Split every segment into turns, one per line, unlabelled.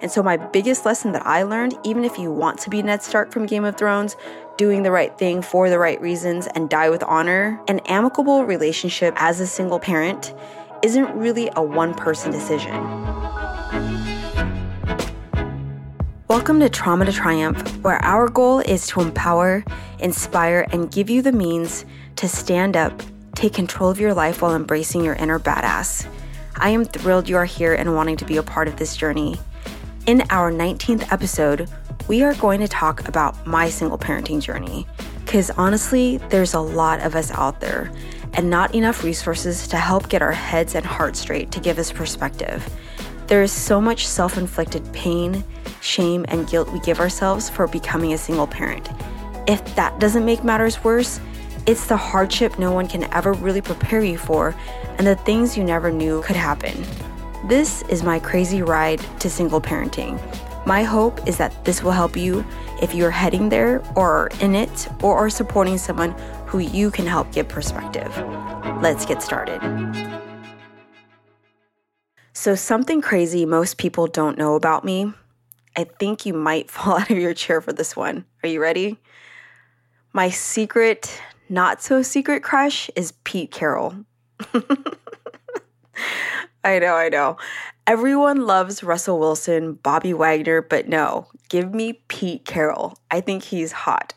And so, my biggest lesson that I learned, even if you want to be Ned Stark from Game of Thrones, doing the right thing for the right reasons and die with honor, an amicable relationship as a single parent isn't really a one person decision. Welcome to Trauma to Triumph, where our goal is to empower, inspire, and give you the means to stand up, take control of your life while embracing your inner badass. I am thrilled you are here and wanting to be a part of this journey. In our 19th episode, we are going to talk about my single parenting journey. Because honestly, there's a lot of us out there and not enough resources to help get our heads and hearts straight to give us perspective. There is so much self inflicted pain, shame, and guilt we give ourselves for becoming a single parent. If that doesn't make matters worse, it's the hardship no one can ever really prepare you for and the things you never knew could happen. This is my crazy ride to single parenting. My hope is that this will help you if you're heading there or are in it or are supporting someone who you can help give perspective. Let's get started. So, something crazy most people don't know about me. I think you might fall out of your chair for this one. Are you ready? My secret, not so secret crush is Pete Carroll. I know, I know. Everyone loves Russell Wilson, Bobby Wagner, but no, give me Pete Carroll. I think he's hot.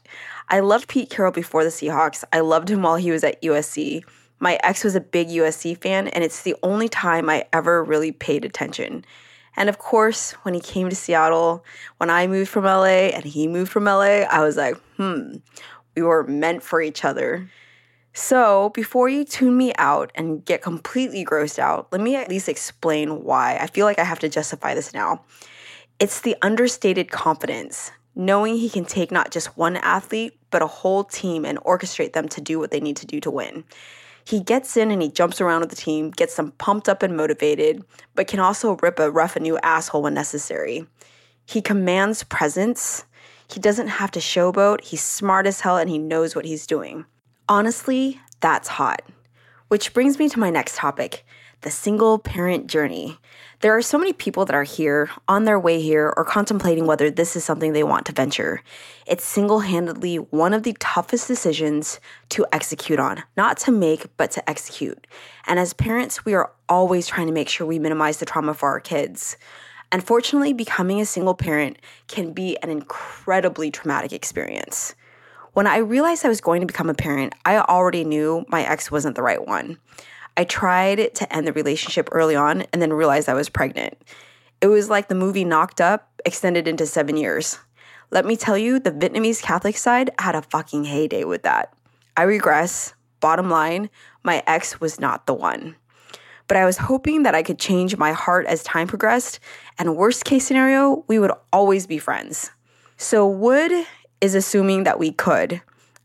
I loved Pete Carroll before the Seahawks. I loved him while he was at USC. My ex was a big USC fan, and it's the only time I ever really paid attention. And of course, when he came to Seattle, when I moved from LA and he moved from LA, I was like, hmm, we were meant for each other. So, before you tune me out and get completely grossed out, let me at least explain why. I feel like I have to justify this now. It's the understated confidence, knowing he can take not just one athlete, but a whole team and orchestrate them to do what they need to do to win. He gets in and he jumps around with the team, gets them pumped up and motivated, but can also rip a rough a new asshole when necessary. He commands presence. He doesn't have to showboat. He's smart as hell and he knows what he's doing. Honestly, that's hot. Which brings me to my next topic the single parent journey. There are so many people that are here, on their way here, or contemplating whether this is something they want to venture. It's single handedly one of the toughest decisions to execute on, not to make, but to execute. And as parents, we are always trying to make sure we minimize the trauma for our kids. Unfortunately, becoming a single parent can be an incredibly traumatic experience. When I realized I was going to become a parent, I already knew my ex wasn't the right one. I tried to end the relationship early on and then realized I was pregnant. It was like the movie Knocked Up extended into seven years. Let me tell you, the Vietnamese Catholic side had a fucking heyday with that. I regress. Bottom line, my ex was not the one. But I was hoping that I could change my heart as time progressed, and worst case scenario, we would always be friends. So, would is assuming that we could.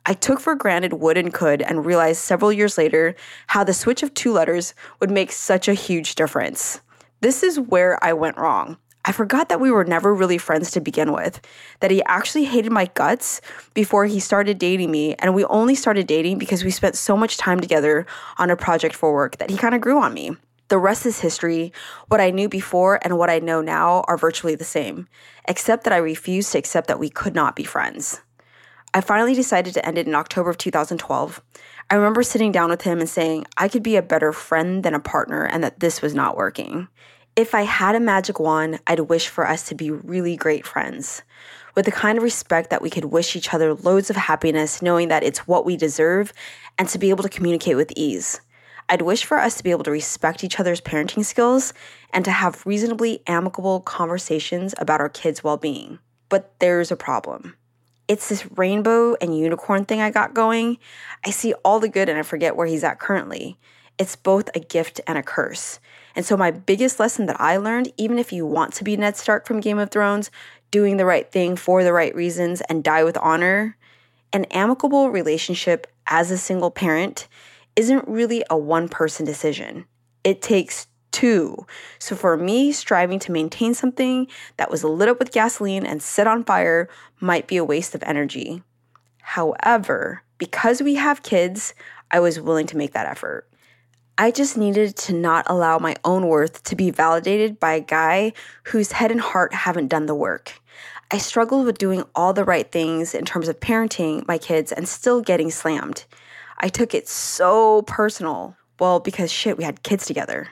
I took for granted would and could and realized several years later how the switch of two letters would make such a huge difference. This is where I went wrong. I forgot that we were never really friends to begin with, that he actually hated my guts before he started dating me, and we only started dating because we spent so much time together on a project for work that he kind of grew on me. The rest is history. What I knew before and what I know now are virtually the same, except that I refused to accept that we could not be friends. I finally decided to end it in October of 2012. I remember sitting down with him and saying I could be a better friend than a partner and that this was not working. If I had a magic wand, I'd wish for us to be really great friends. With the kind of respect that we could wish each other loads of happiness, knowing that it's what we deserve, and to be able to communicate with ease. I'd wish for us to be able to respect each other's parenting skills and to have reasonably amicable conversations about our kids' well being. But there's a problem. It's this rainbow and unicorn thing I got going. I see all the good and I forget where he's at currently. It's both a gift and a curse. And so, my biggest lesson that I learned, even if you want to be Ned Stark from Game of Thrones, doing the right thing for the right reasons and die with honor, an amicable relationship as a single parent isn't really a one person decision. It takes two. So for me, striving to maintain something that was lit up with gasoline and set on fire might be a waste of energy. However, because we have kids, I was willing to make that effort. I just needed to not allow my own worth to be validated by a guy whose head and heart haven't done the work. I struggled with doing all the right things in terms of parenting my kids and still getting slammed. I took it so personal. Well, because shit, we had kids together.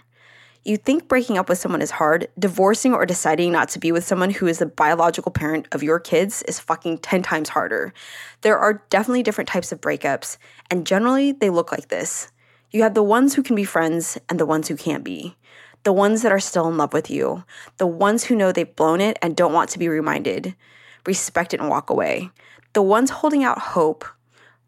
You think breaking up with someone is hard, divorcing or deciding not to be with someone who is the biological parent of your kids is fucking 10 times harder. There are definitely different types of breakups, and generally they look like this. You have the ones who can be friends and the ones who can't be. The ones that are still in love with you. The ones who know they've blown it and don't want to be reminded. Respect it and walk away. The ones holding out hope,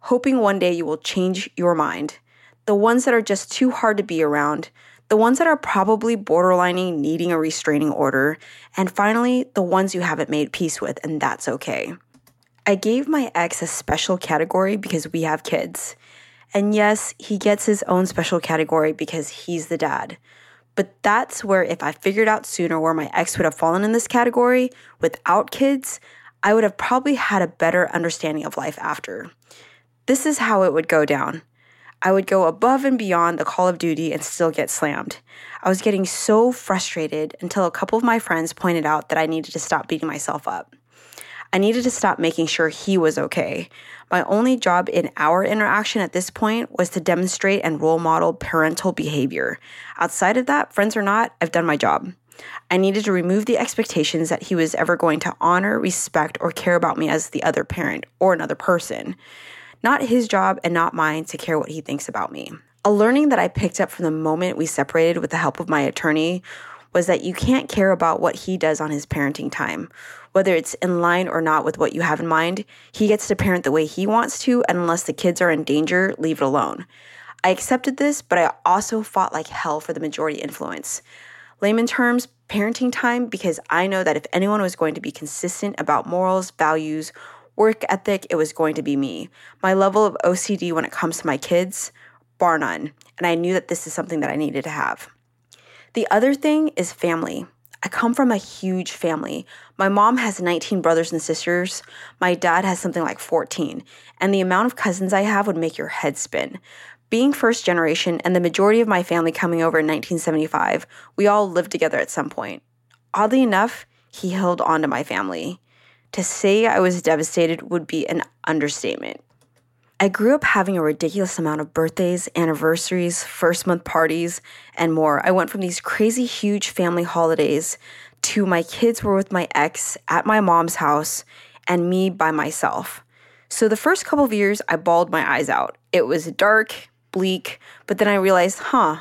hoping one day you will change your mind. The ones that are just too hard to be around the ones that are probably borderlining needing a restraining order, and finally, the ones you haven't made peace with, and that's okay. I gave my ex a special category because we have kids. And yes, he gets his own special category because he's the dad. But that's where, if I figured out sooner where my ex would have fallen in this category without kids, I would have probably had a better understanding of life after. This is how it would go down. I would go above and beyond the call of duty and still get slammed. I was getting so frustrated until a couple of my friends pointed out that I needed to stop beating myself up. I needed to stop making sure he was okay. My only job in our interaction at this point was to demonstrate and role model parental behavior. Outside of that, friends or not, I've done my job. I needed to remove the expectations that he was ever going to honor, respect, or care about me as the other parent or another person. Not his job and not mine to care what he thinks about me. A learning that I picked up from the moment we separated with the help of my attorney was that you can't care about what he does on his parenting time. Whether it's in line or not with what you have in mind, he gets to parent the way he wants to, and unless the kids are in danger, leave it alone. I accepted this, but I also fought like hell for the majority influence. Layman terms, parenting time, because I know that if anyone was going to be consistent about morals, values, work ethic, it was going to be me. My level of OCD when it comes to my kids, bar none. And I knew that this is something that I needed to have. The other thing is family. I come from a huge family. My mom has 19 brothers and sisters. My dad has something like 14. And the amount of cousins I have would make your head spin. Being first generation and the majority of my family coming over in 1975, we all lived together at some point. Oddly enough, he held on to my family. To say I was devastated would be an understatement. I grew up having a ridiculous amount of birthdays, anniversaries, first month parties, and more. I went from these crazy huge family holidays to my kids were with my ex at my mom's house and me by myself. So the first couple of years, I bawled my eyes out. It was dark, bleak, but then I realized, huh,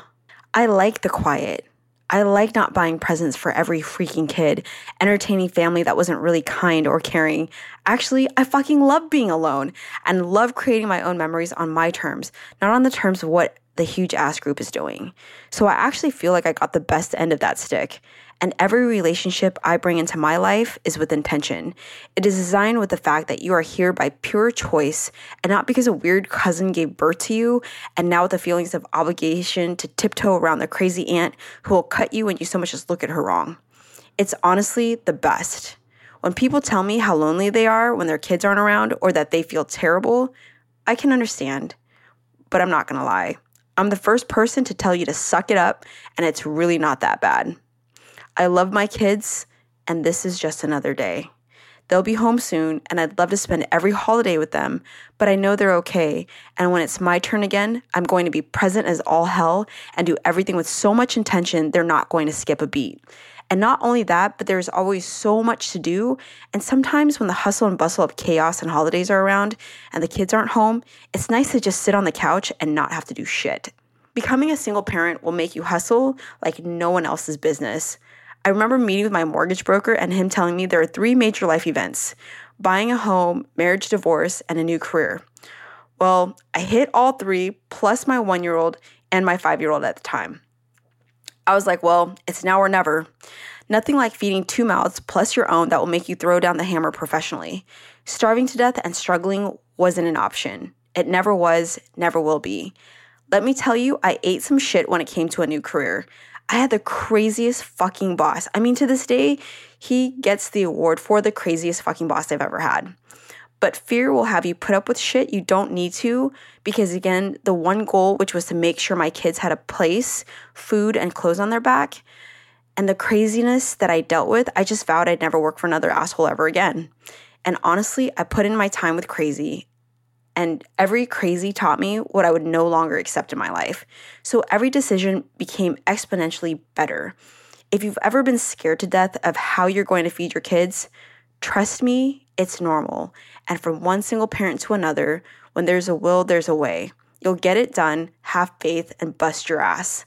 I like the quiet. I like not buying presents for every freaking kid, entertaining family that wasn't really kind or caring. Actually, I fucking love being alone and love creating my own memories on my terms, not on the terms of what the huge ass group is doing. So I actually feel like I got the best end of that stick. And every relationship I bring into my life is with intention. It is designed with the fact that you are here by pure choice and not because a weird cousin gave birth to you and now with the feelings of obligation to tiptoe around the crazy aunt who will cut you when you so much as look at her wrong. It's honestly the best. When people tell me how lonely they are when their kids aren't around or that they feel terrible, I can understand, but I'm not gonna lie. I'm the first person to tell you to suck it up, and it's really not that bad. I love my kids, and this is just another day. They'll be home soon, and I'd love to spend every holiday with them, but I know they're okay. And when it's my turn again, I'm going to be present as all hell and do everything with so much intention, they're not going to skip a beat. And not only that, but there's always so much to do. And sometimes when the hustle and bustle of chaos and holidays are around and the kids aren't home, it's nice to just sit on the couch and not have to do shit. Becoming a single parent will make you hustle like no one else's business. I remember meeting with my mortgage broker and him telling me there are three major life events buying a home, marriage, divorce, and a new career. Well, I hit all three, plus my one year old and my five year old at the time. I was like, well, it's now or never. Nothing like feeding two mouths plus your own that will make you throw down the hammer professionally. Starving to death and struggling wasn't an option. It never was, never will be. Let me tell you, I ate some shit when it came to a new career. I had the craziest fucking boss. I mean, to this day, he gets the award for the craziest fucking boss I've ever had. But fear will have you put up with shit you don't need to because, again, the one goal, which was to make sure my kids had a place, food, and clothes on their back, and the craziness that I dealt with, I just vowed I'd never work for another asshole ever again. And honestly, I put in my time with crazy, and every crazy taught me what I would no longer accept in my life. So every decision became exponentially better. If you've ever been scared to death of how you're going to feed your kids, trust me, it's normal. And from one single parent to another, when there's a will, there's a way. You'll get it done, have faith, and bust your ass.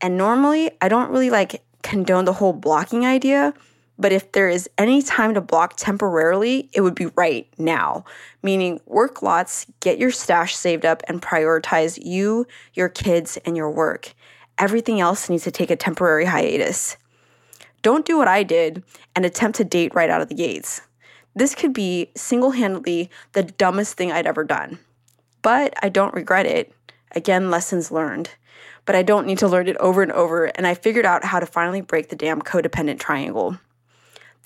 And normally, I don't really like condone the whole blocking idea, but if there is any time to block temporarily, it would be right now. Meaning, work lots, get your stash saved up, and prioritize you, your kids, and your work. Everything else needs to take a temporary hiatus. Don't do what I did and attempt to date right out of the gates. This could be single handedly the dumbest thing I'd ever done. But I don't regret it. Again, lessons learned. But I don't need to learn it over and over, and I figured out how to finally break the damn codependent triangle.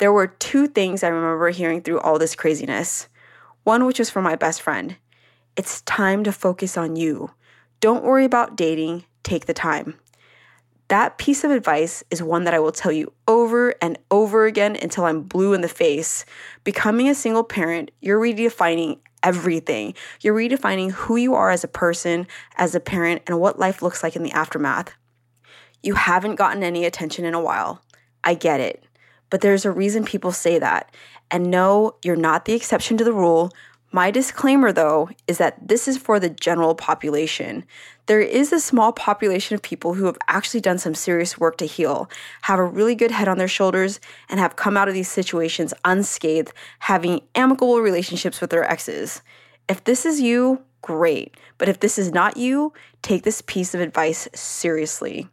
There were two things I remember hearing through all this craziness. One, which was from my best friend It's time to focus on you. Don't worry about dating, take the time. That piece of advice is one that I will tell you over and over again until I'm blue in the face. Becoming a single parent, you're redefining everything. You're redefining who you are as a person, as a parent, and what life looks like in the aftermath. You haven't gotten any attention in a while. I get it. But there's a reason people say that. And no, you're not the exception to the rule. My disclaimer, though, is that this is for the general population. There is a small population of people who have actually done some serious work to heal, have a really good head on their shoulders, and have come out of these situations unscathed, having amicable relationships with their exes. If this is you, great. But if this is not you, take this piece of advice seriously.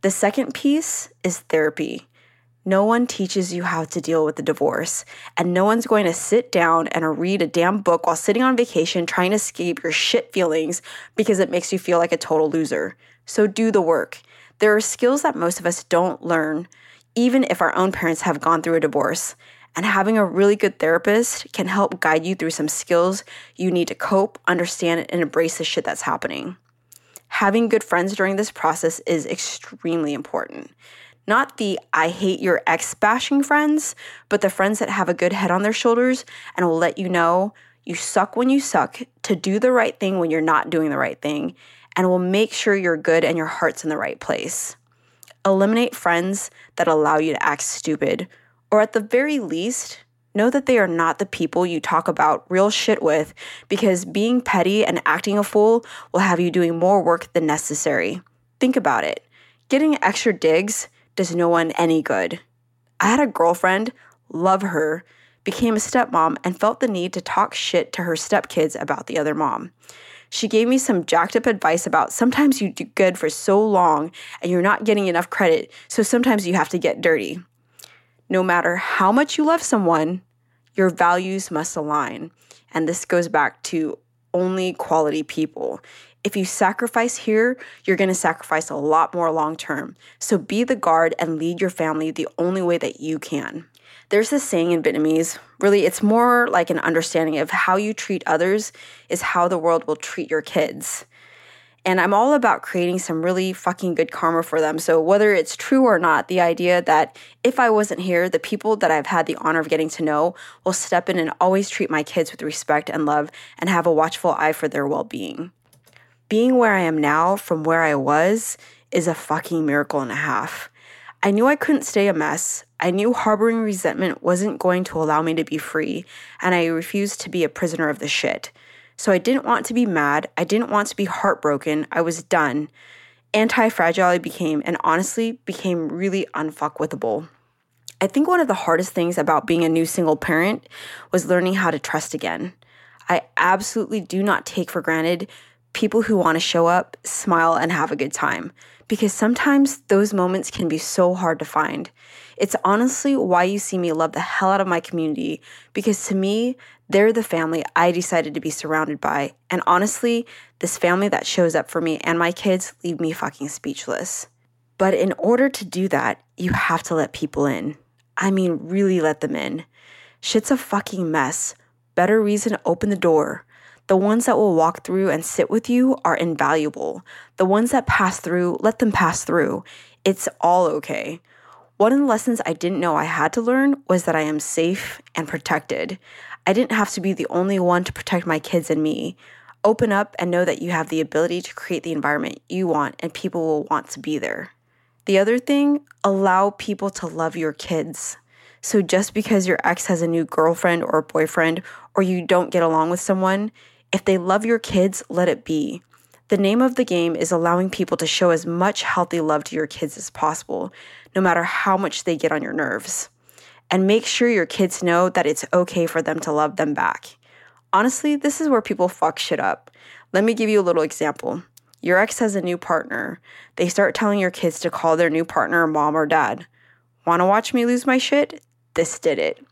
The second piece is therapy. No one teaches you how to deal with the divorce, and no one's going to sit down and read a damn book while sitting on vacation trying to escape your shit feelings because it makes you feel like a total loser. So do the work. There are skills that most of us don't learn, even if our own parents have gone through a divorce. And having a really good therapist can help guide you through some skills you need to cope, understand, and embrace the shit that's happening. Having good friends during this process is extremely important. Not the I hate your ex bashing friends, but the friends that have a good head on their shoulders and will let you know you suck when you suck, to do the right thing when you're not doing the right thing, and will make sure you're good and your heart's in the right place. Eliminate friends that allow you to act stupid, or at the very least, know that they are not the people you talk about real shit with because being petty and acting a fool will have you doing more work than necessary. Think about it. Getting extra digs does no one any good. I had a girlfriend, love her, became a stepmom, and felt the need to talk shit to her stepkids about the other mom. She gave me some jacked up advice about sometimes you do good for so long and you're not getting enough credit, so sometimes you have to get dirty. No matter how much you love someone, your values must align. And this goes back to only quality people. If you sacrifice here, you're going to sacrifice a lot more long term. So be the guard and lead your family the only way that you can. There's this saying in Vietnamese, really, it's more like an understanding of how you treat others is how the world will treat your kids. And I'm all about creating some really fucking good karma for them. So, whether it's true or not, the idea that if I wasn't here, the people that I've had the honor of getting to know will step in and always treat my kids with respect and love and have a watchful eye for their well being being where I am now from where I was is a fucking miracle and a half. I knew I couldn't stay a mess. I knew harboring resentment wasn't going to allow me to be free, and I refused to be a prisoner of the shit. So I didn't want to be mad. I didn't want to be heartbroken. I was done. Anti fragile became, and honestly, became really unfuckwithable. I think one of the hardest things about being a new single parent was learning how to trust again. I absolutely do not take for granted people who want to show up, smile, and have a good time. Because sometimes those moments can be so hard to find. It's honestly why you see me love the hell out of my community, because to me, they're the family I decided to be surrounded by. And honestly, this family that shows up for me and my kids leave me fucking speechless. But in order to do that, you have to let people in. I mean, really let them in. Shit's a fucking mess, better reason to open the door. The ones that will walk through and sit with you are invaluable. The ones that pass through, let them pass through. It's all okay. One of the lessons I didn't know I had to learn was that I am safe and protected. I didn't have to be the only one to protect my kids and me. Open up and know that you have the ability to create the environment you want and people will want to be there. The other thing, allow people to love your kids. So just because your ex has a new girlfriend or boyfriend or you don't get along with someone, if they love your kids, let it be. The name of the game is allowing people to show as much healthy love to your kids as possible, no matter how much they get on your nerves. And make sure your kids know that it's okay for them to love them back. Honestly, this is where people fuck shit up. Let me give you a little example. Your ex has a new partner. They start telling your kids to call their new partner mom or dad. Wanna watch me lose my shit? This did it.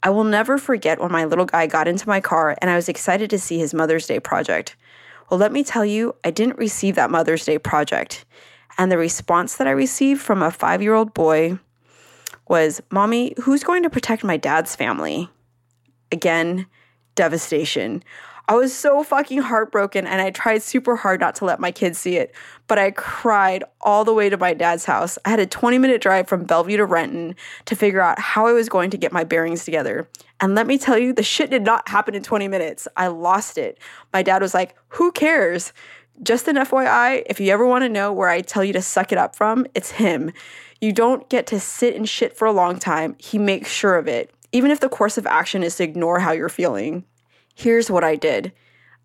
I will never forget when my little guy got into my car and I was excited to see his Mother's Day project. Well, let me tell you, I didn't receive that Mother's Day project. And the response that I received from a five year old boy was, Mommy, who's going to protect my dad's family? Again, devastation. I was so fucking heartbroken and I tried super hard not to let my kids see it, but I cried all the way to my dad's house. I had a 20 minute drive from Bellevue to Renton to figure out how I was going to get my bearings together. And let me tell you, the shit did not happen in 20 minutes. I lost it. My dad was like, Who cares? Just an FYI, if you ever want to know where I tell you to suck it up from, it's him. You don't get to sit in shit for a long time. He makes sure of it even if the course of action is to ignore how you're feeling. Here's what I did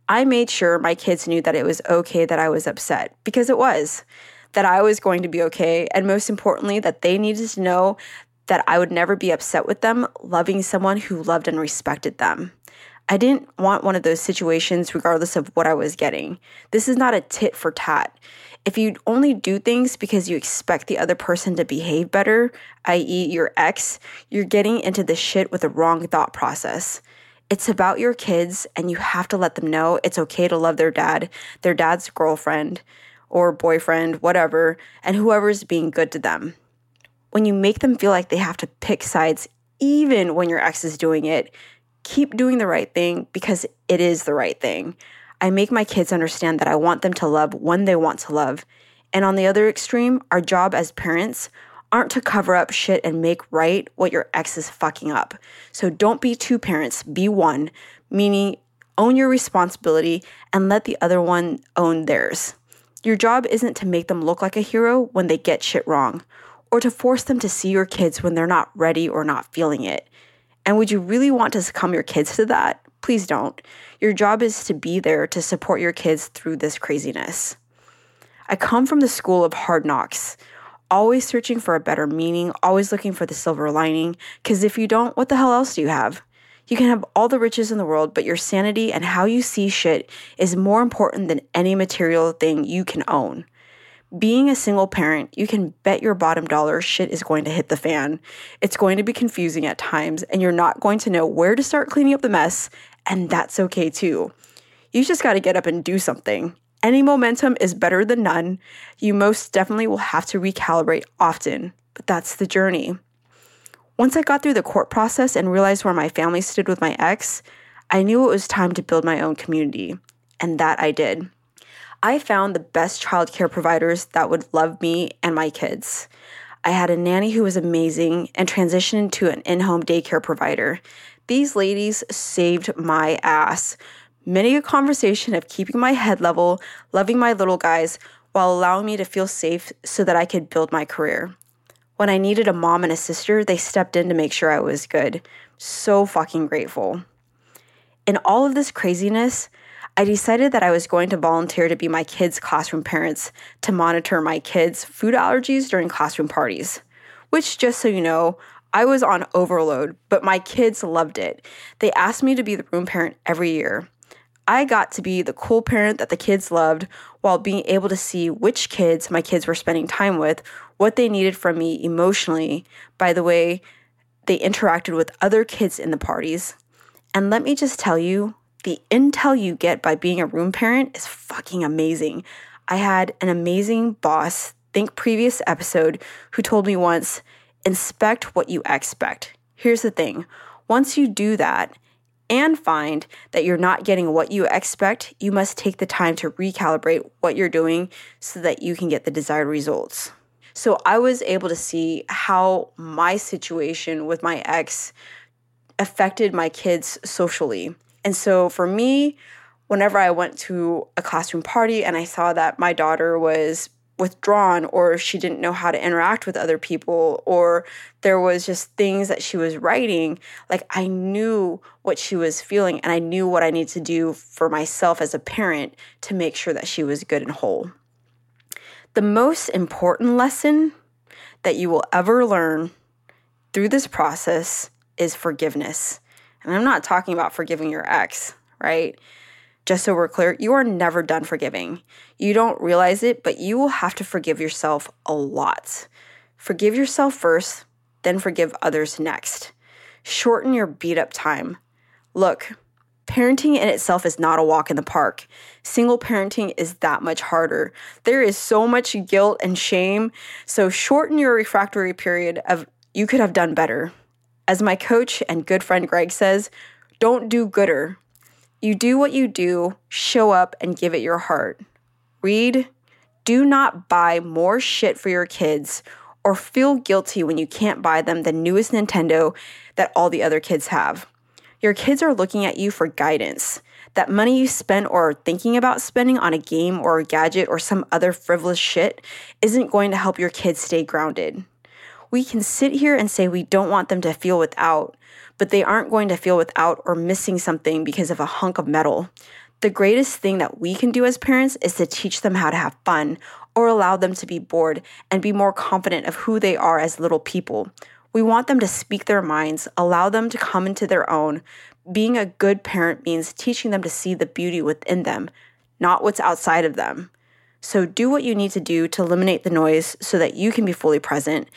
I made sure my kids knew that it was okay that I was upset, because it was, that I was going to be okay, and most importantly, that they needed to know that I would never be upset with them loving someone who loved and respected them. I didn't want one of those situations regardless of what I was getting. This is not a tit for tat. If you only do things because you expect the other person to behave better, i.e., your ex, you're getting into the shit with the wrong thought process. It's about your kids, and you have to let them know it's okay to love their dad, their dad's girlfriend or boyfriend, whatever, and whoever's being good to them. When you make them feel like they have to pick sides, even when your ex is doing it, keep doing the right thing because it is the right thing. I make my kids understand that I want them to love when they want to love. And on the other extreme, our job as parents aren't to cover up shit and make right what your ex is fucking up. So don't be two parents, be one, meaning own your responsibility and let the other one own theirs. Your job isn't to make them look like a hero when they get shit wrong, or to force them to see your kids when they're not ready or not feeling it. And would you really want to succumb your kids to that? Please don't. Your job is to be there to support your kids through this craziness. I come from the school of hard knocks, always searching for a better meaning, always looking for the silver lining, because if you don't, what the hell else do you have? You can have all the riches in the world, but your sanity and how you see shit is more important than any material thing you can own. Being a single parent, you can bet your bottom dollar shit is going to hit the fan. It's going to be confusing at times, and you're not going to know where to start cleaning up the mess and that's okay too. You just got to get up and do something. Any momentum is better than none. You most definitely will have to recalibrate often, but that's the journey. Once I got through the court process and realized where my family stood with my ex, I knew it was time to build my own community, and that I did. I found the best childcare providers that would love me and my kids. I had a nanny who was amazing and transitioned to an in home daycare provider. These ladies saved my ass. Many a conversation of keeping my head level, loving my little guys, while allowing me to feel safe so that I could build my career. When I needed a mom and a sister, they stepped in to make sure I was good. So fucking grateful. In all of this craziness, I decided that I was going to volunteer to be my kids' classroom parents to monitor my kids' food allergies during classroom parties. Which, just so you know, I was on overload, but my kids loved it. They asked me to be the room parent every year. I got to be the cool parent that the kids loved while being able to see which kids my kids were spending time with, what they needed from me emotionally, by the way they interacted with other kids in the parties. And let me just tell you, the intel you get by being a room parent is fucking amazing. I had an amazing boss, think previous episode, who told me once, inspect what you expect. Here's the thing once you do that, and find that you're not getting what you expect, you must take the time to recalibrate what you're doing so that you can get the desired results. So I was able to see how my situation with my ex affected my kids socially. And so for me, whenever I went to a classroom party and I saw that my daughter was withdrawn or she didn't know how to interact with other people or there was just things that she was writing like i knew what she was feeling and i knew what i needed to do for myself as a parent to make sure that she was good and whole. The most important lesson that you will ever learn through this process is forgiveness and i'm not talking about forgiving your ex right just so we're clear, you are never done forgiving. You don't realize it, but you will have to forgive yourself a lot. Forgive yourself first, then forgive others next. Shorten your beat up time. Look, parenting in itself is not a walk in the park. Single parenting is that much harder. There is so much guilt and shame. So shorten your refractory period of you could have done better. As my coach and good friend Greg says, don't do gooder, you do what you do, show up, and give it your heart. Read, do not buy more shit for your kids or feel guilty when you can't buy them the newest Nintendo that all the other kids have. Your kids are looking at you for guidance. That money you spend or are thinking about spending on a game or a gadget or some other frivolous shit isn't going to help your kids stay grounded. We can sit here and say we don't want them to feel without, but they aren't going to feel without or missing something because of a hunk of metal. The greatest thing that we can do as parents is to teach them how to have fun or allow them to be bored and be more confident of who they are as little people. We want them to speak their minds, allow them to come into their own. Being a good parent means teaching them to see the beauty within them, not what's outside of them. So do what you need to do to eliminate the noise so that you can be fully present.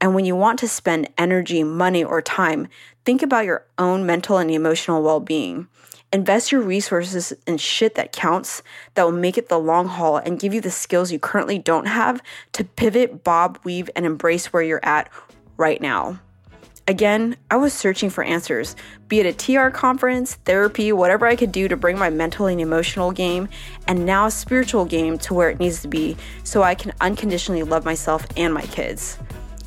And when you want to spend energy, money, or time, Think about your own mental and emotional well being. Invest your resources in shit that counts, that will make it the long haul and give you the skills you currently don't have to pivot, bob, weave, and embrace where you're at right now. Again, I was searching for answers, be it a TR conference, therapy, whatever I could do to bring my mental and emotional game, and now spiritual game to where it needs to be so I can unconditionally love myself and my kids.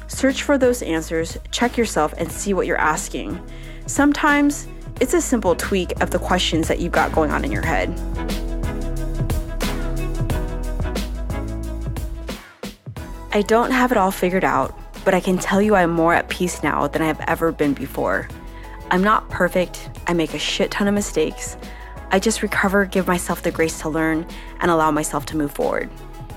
Search for those answers, check yourself, and see what you're asking. Sometimes it's a simple tweak of the questions that you've got going on in your head. I don't have it all figured out, but I can tell you I'm more at peace now than I have ever been before. I'm not perfect, I make a shit ton of mistakes. I just recover, give myself the grace to learn, and allow myself to move forward.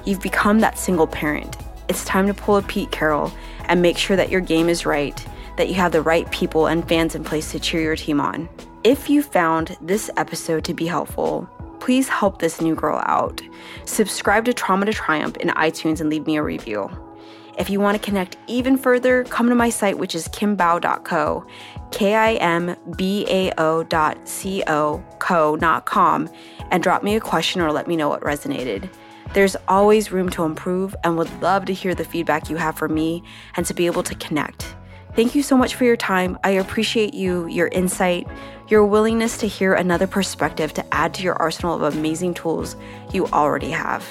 You've become that single parent. It's time to pull a Pete Carroll and make sure that your game is right, that you have the right people and fans in place to cheer your team on. If you found this episode to be helpful, please help this new girl out. Subscribe to Trauma to Triumph in iTunes and leave me a review. If you want to connect even further, come to my site, which is kimbao.co, K I M B A O dot C O, co, not com, and drop me a question or let me know what resonated. There's always room to improve and would love to hear the feedback you have for me and to be able to connect. Thank you so much for your time. I appreciate you, your insight, your willingness to hear another perspective to add to your arsenal of amazing tools you already have.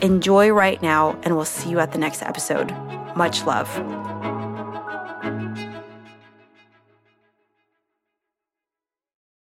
Enjoy right now, and we'll see you at the next episode. Much love.